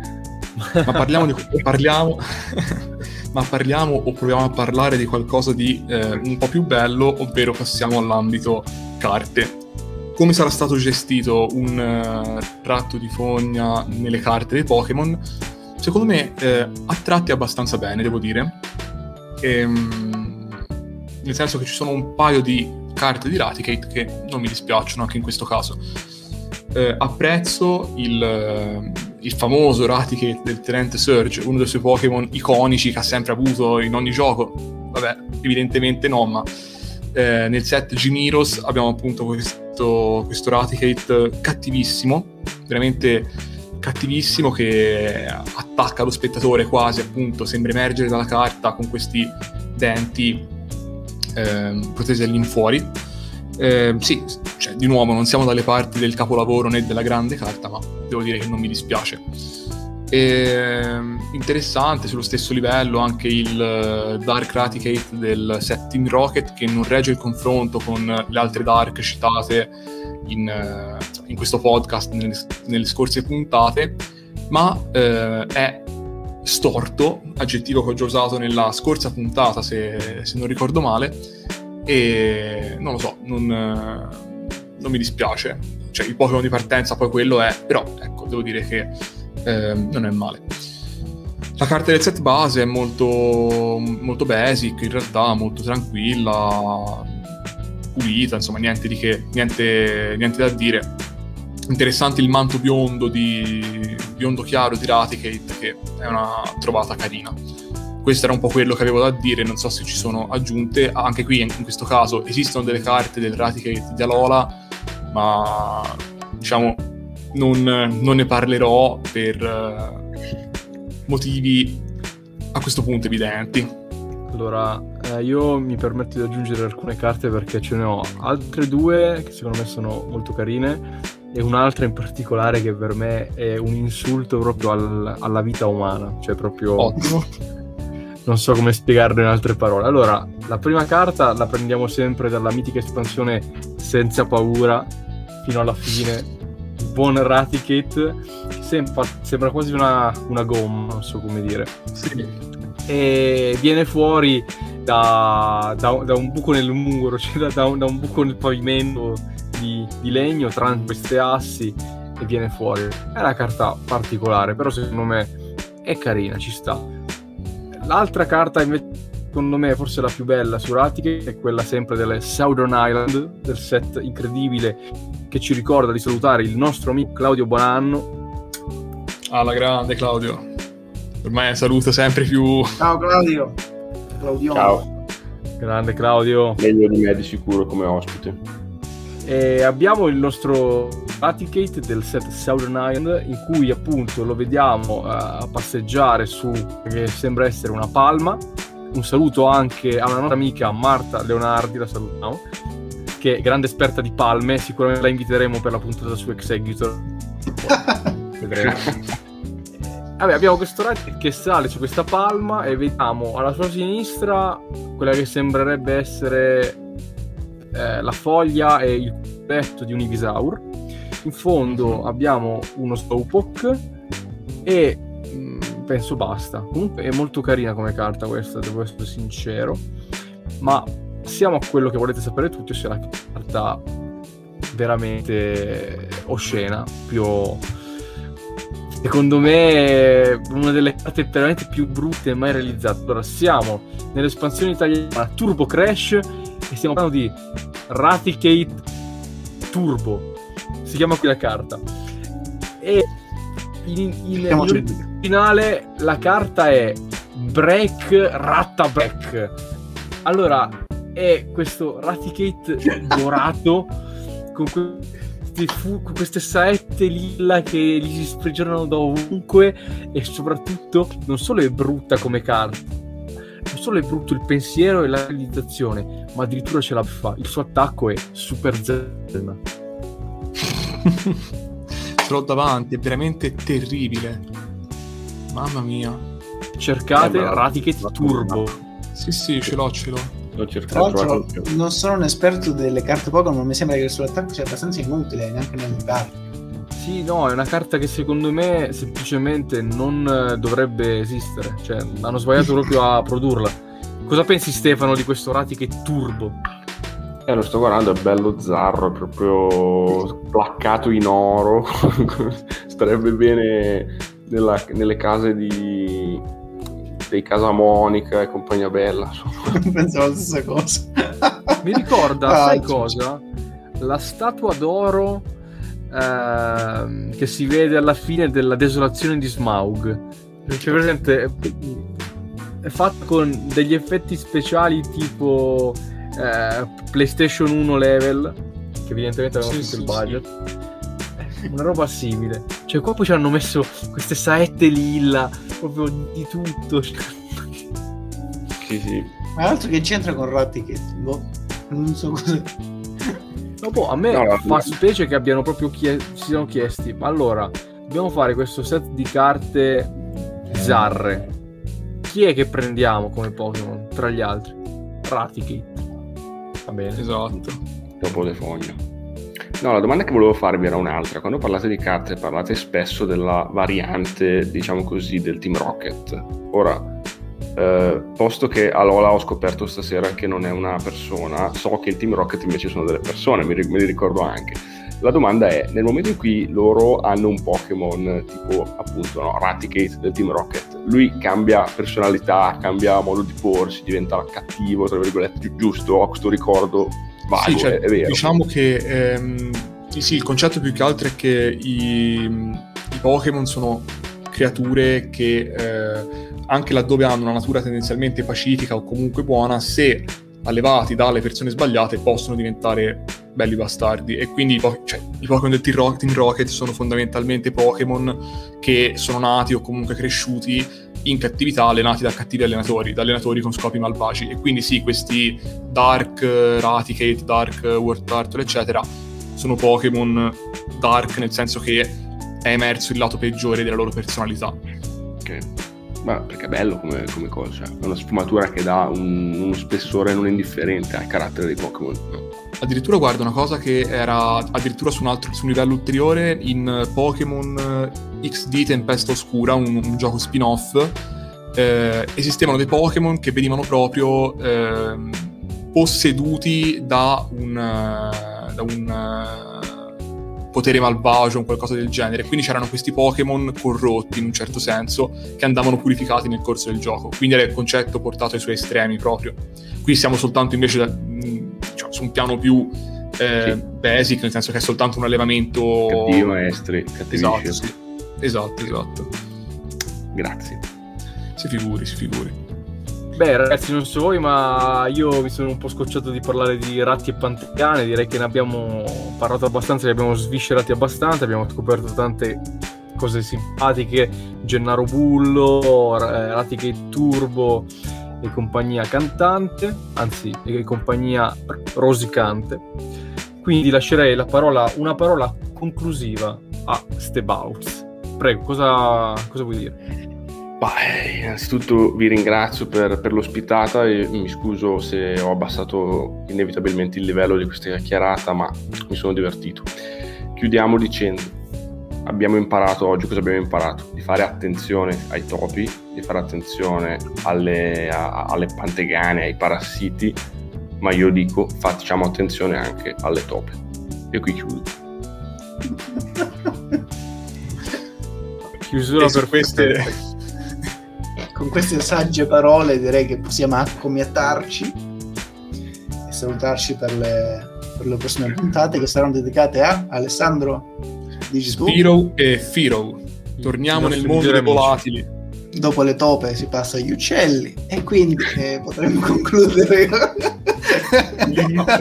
Ma parliamo di... parliamo... ma parliamo o proviamo a parlare di qualcosa di eh, un po' più bello, ovvero passiamo all'ambito carte. Come sarà stato gestito un eh, tratto di fogna nelle carte dei Pokémon? Secondo me eh, a tratti abbastanza bene, devo dire. Ehm, nel senso che ci sono un paio di carte di Raticate che non mi dispiacciono anche in questo caso. Eh, apprezzo il, eh, il famoso Raticate del Tenente Surge, uno dei suoi Pokémon iconici che ha sempre avuto in ogni gioco. Vabbè, evidentemente no, ma eh, nel set Gimiros abbiamo appunto questo, questo Raticate cattivissimo, veramente cattivissimo che attacca lo spettatore quasi, appunto, sembra emergere dalla carta con questi denti eh, protesi all'infuori. Eh, sì, cioè, di nuovo non siamo dalle parti del capolavoro né della grande carta, ma devo dire che non mi dispiace. E, interessante, sullo stesso livello anche il Dark Raticate del Setting Rocket che non regge il confronto con le altre Dark citate in, in questo podcast nelle, nelle, scorse puntate, ma eh, è storto, aggettivo che ho già usato nella scorsa puntata se, se non ricordo male, e non lo so, non, non mi dispiace. Cioè il Pokémon di partenza poi quello è, però ecco, devo dire che eh, non è male. La carta del set base è molto, molto basic, in realtà molto tranquilla, pulita, insomma niente di che, niente, niente da dire. Interessante il manto biondo di biondo chiaro di Raticate che è una trovata carina. Questo era un po' quello che avevo da dire, non so se ci sono aggiunte. Anche qui, in questo caso, esistono delle carte del Raticate di Alola, ma diciamo non, non ne parlerò per uh, motivi a questo punto evidenti. Allora, eh, io mi permetto di aggiungere alcune carte perché ce ne ho altre due che secondo me sono molto carine e un'altra in particolare che per me è un insulto proprio al, alla vita umana, cioè proprio... Ottimo. Non so come spiegarlo in altre parole. Allora, la prima carta la prendiamo sempre dalla mitica espansione Senza paura fino alla fine. Buon Raticate, sembra, sembra quasi una, una gomma, non so come dire. Sì. E viene fuori da, da, da, un buco nel muro, cioè da, da, un, da un buco nel pavimento di, di legno tra queste assi e viene fuori. È una carta particolare, però secondo me è carina, ci sta. L'altra carta invece secondo me forse la più bella su Raticate è quella sempre delle Southern Island, del set incredibile che ci ricorda di salutare il nostro amico Claudio Buonanno. Alla grande Claudio. Ormai saluto sempre più. Ciao Claudio. Claudio. Ciao. Grande Claudio. Meglio di me di sicuro come ospite. E abbiamo il nostro Raticate del set Southern Island in cui appunto lo vediamo uh, passeggiare su che sembra essere una palma. Un saluto anche a una nostra amica Marta Leonardi, la salutiamo, che è grande esperta di palme, sicuramente la inviteremo per la puntata su Executor. Vedremo. Vabbè, abbiamo questo Raticate che sale su questa palma e vediamo alla sua sinistra quella che sembrerebbe essere eh, la foglia e il petto di un Ivisaur. In fondo abbiamo uno Slowpoke e mh, mm, penso basta. Comunque è molto carina come carta questa, devo essere sincero. Ma siamo a quello che volete sapere tutti, ossia la carta veramente oscena, più secondo me una delle carte veramente più brutte mai realizzate. Allora, siamo nell'espansione italiana Turbo Crash e stiamo parlando di Raticate Turbo. Si chiama qui la carta. E in, in, in originale la carta è Break Ratta Break. Allora, è questo Raticate dorato con, questi fu- con queste saette lilla che gli si sprigionano da ovunque e soprattutto non solo è brutta come carta, solo è brutto il pensiero e la realizzazione, ma addirittura ce la fa. Il suo attacco è super Zelda. ce l'ho davanti, è veramente terribile. Mamma mia. Cercate eh, Raticket Turbo. Sì, sì, ce l'ho, ce l'ho. L'ho cercato. Non sono un esperto delle carte Pokémon, ma mi sembra che il suo attacco sia abbastanza inutile, neanche nelle carte. Sì, no, è una carta che secondo me semplicemente non eh, dovrebbe esistere. Cioè, hanno sbagliato proprio a produrla. Cosa pensi Stefano di questo Rati turbo? Eh, lo sto guardando, è bello zarro, è proprio placcato in oro. Starebbe bene nella, nelle case di, dei Casa Monica e compagnia bella. Pensavo la stessa cosa. Mi ricorda, ah, sai cosa? La statua d'oro uh, che si vede alla fine della desolazione di Smaug. Cioè, presente, è fatto con degli effetti speciali tipo uh, PlayStation 1 level, che evidentemente avevano sì, sì, il budget. Sì. Una roba simile. Cioè, qua poi ci hanno messo queste saette lilla, proprio di tutto. Sì, sì. Ma altro che c'entra con Ratticat? Boh, non so cosa. Dopo a me No, no, fa no. specie che abbiano proprio chie- si siano chiesti, ma allora, dobbiamo fare questo set di carte bizzarre. Chi è che prendiamo come Pokémon tra gli altri? Raticate. Va bene. Esatto. dopo le foglie. No, la domanda che volevo farvi era un'altra. Quando parlate di carte parlate spesso della variante, diciamo così, del Team Rocket. Ora, eh, posto che Alola ho scoperto stasera che non è una persona, so che il Team Rocket invece sono delle persone, mi, me li ricordo anche. La domanda è, nel momento in cui loro hanno un Pokémon tipo appunto no, Raticate del Team Rocket, lui cambia personalità, cambia modo di porsi, diventa cattivo, tra virgolette, gi- giusto? Ho questo ricordo vago, Sì, cioè, è, è vero. Diciamo che ehm, sì, sì, il concetto più che altro è che i, i Pokémon sono creature che eh, anche laddove hanno una natura tendenzialmente pacifica o comunque buona, se allevati dalle persone sbagliate possono diventare belli bastardi e quindi cioè, i Pokémon del Team Ro- Team Rocket sono fondamentalmente Pokémon che sono nati o comunque cresciuti in cattività allenati da cattivi allenatori, da allenatori con scopi malvagi e quindi sì, questi Dark Raticate, Dark War Turtle eccetera sono Pokémon Dark nel senso che è emerso il lato peggiore della loro personalità. Ok. Ma perché è bello come, come cosa, cioè, è una sfumatura che dà un- uno spessore non indifferente al carattere dei Pokémon. Addirittura guarda una cosa che era addirittura su un, altro, su un livello ulteriore in Pokémon eh, XD Tempesta Oscura, un, un gioco spin-off, eh, esistevano dei Pokémon che venivano proprio ehm, posseduti da un, eh, da un eh, potere malvagio o qualcosa del genere. Quindi c'erano questi Pokémon corrotti in un certo senso che andavano purificati nel corso del gioco. Quindi era il concetto portato ai suoi estremi proprio. Qui siamo soltanto invece da- diciamo, su un piano più eh, Sì. basic, nel senso che è soltanto un allevamento. Cattivi maestri, cattivi Esatto, sì. esatto, esatto. Grazie. Si figuri, si figuri. Beh, ragazzi, non so voi, ma io mi sono un po' scocciato di parlare di ratti e pantegane. Direi che ne abbiamo parlato abbastanza, li abbiamo sviscerati abbastanza. Abbiamo scoperto tante cose simpatiche: Gennaro Bullo, eh, Raticate Turbo e compagnia cantante, anzi, e compagnia rosicante. Quindi lascerei la parola, una parola conclusiva a Stebouts. Prego, cosa, cosa vuoi dire? Bah, eh, innanzitutto vi ringrazio per, per l'ospitata e mi scuso se ho abbassato inevitabilmente il livello di questa chiacchierata, ma mi sono divertito. Chiudiamo dicendo, abbiamo imparato oggi, cosa abbiamo imparato? Di fare attenzione ai topi, di fare attenzione alle, a- alle pantegane, ai parassiti, ma io dico facciamo attenzione anche alle tope. E qui chiudo. Chiusura E per queste- Con queste sagge parole direi che possiamo accomiatarci e salutarci per le, per le prossime puntate che saranno dedicate a Alessandro. Tu? Spiro e Firo. Torniamo nel mondo dei volatili. Dopo le tope si passa agli uccelli e quindi eh, potremmo concludere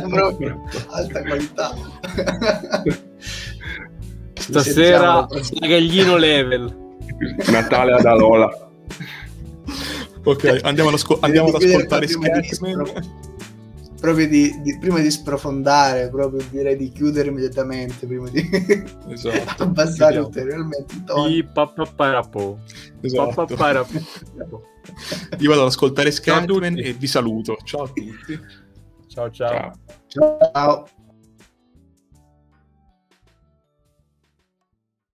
proprio alta qualità. Stasera Gallino level. Natale ad Alola. Ok, andiamo, ad asco- andiamo ad ascoltare proprio di Scatman. spro- proprio di, di- prima di sprofondare, proprio direi di chiudere immediatamente prima di Esatto. abbassare Chiudiamo. ulteriormente il tono. I papaparapo. Esatto. Papaparapo. Io vado ad ascoltare Scatman e vi saluto. Ciao a tutti. Ciao ciao. Ciao. Ciao.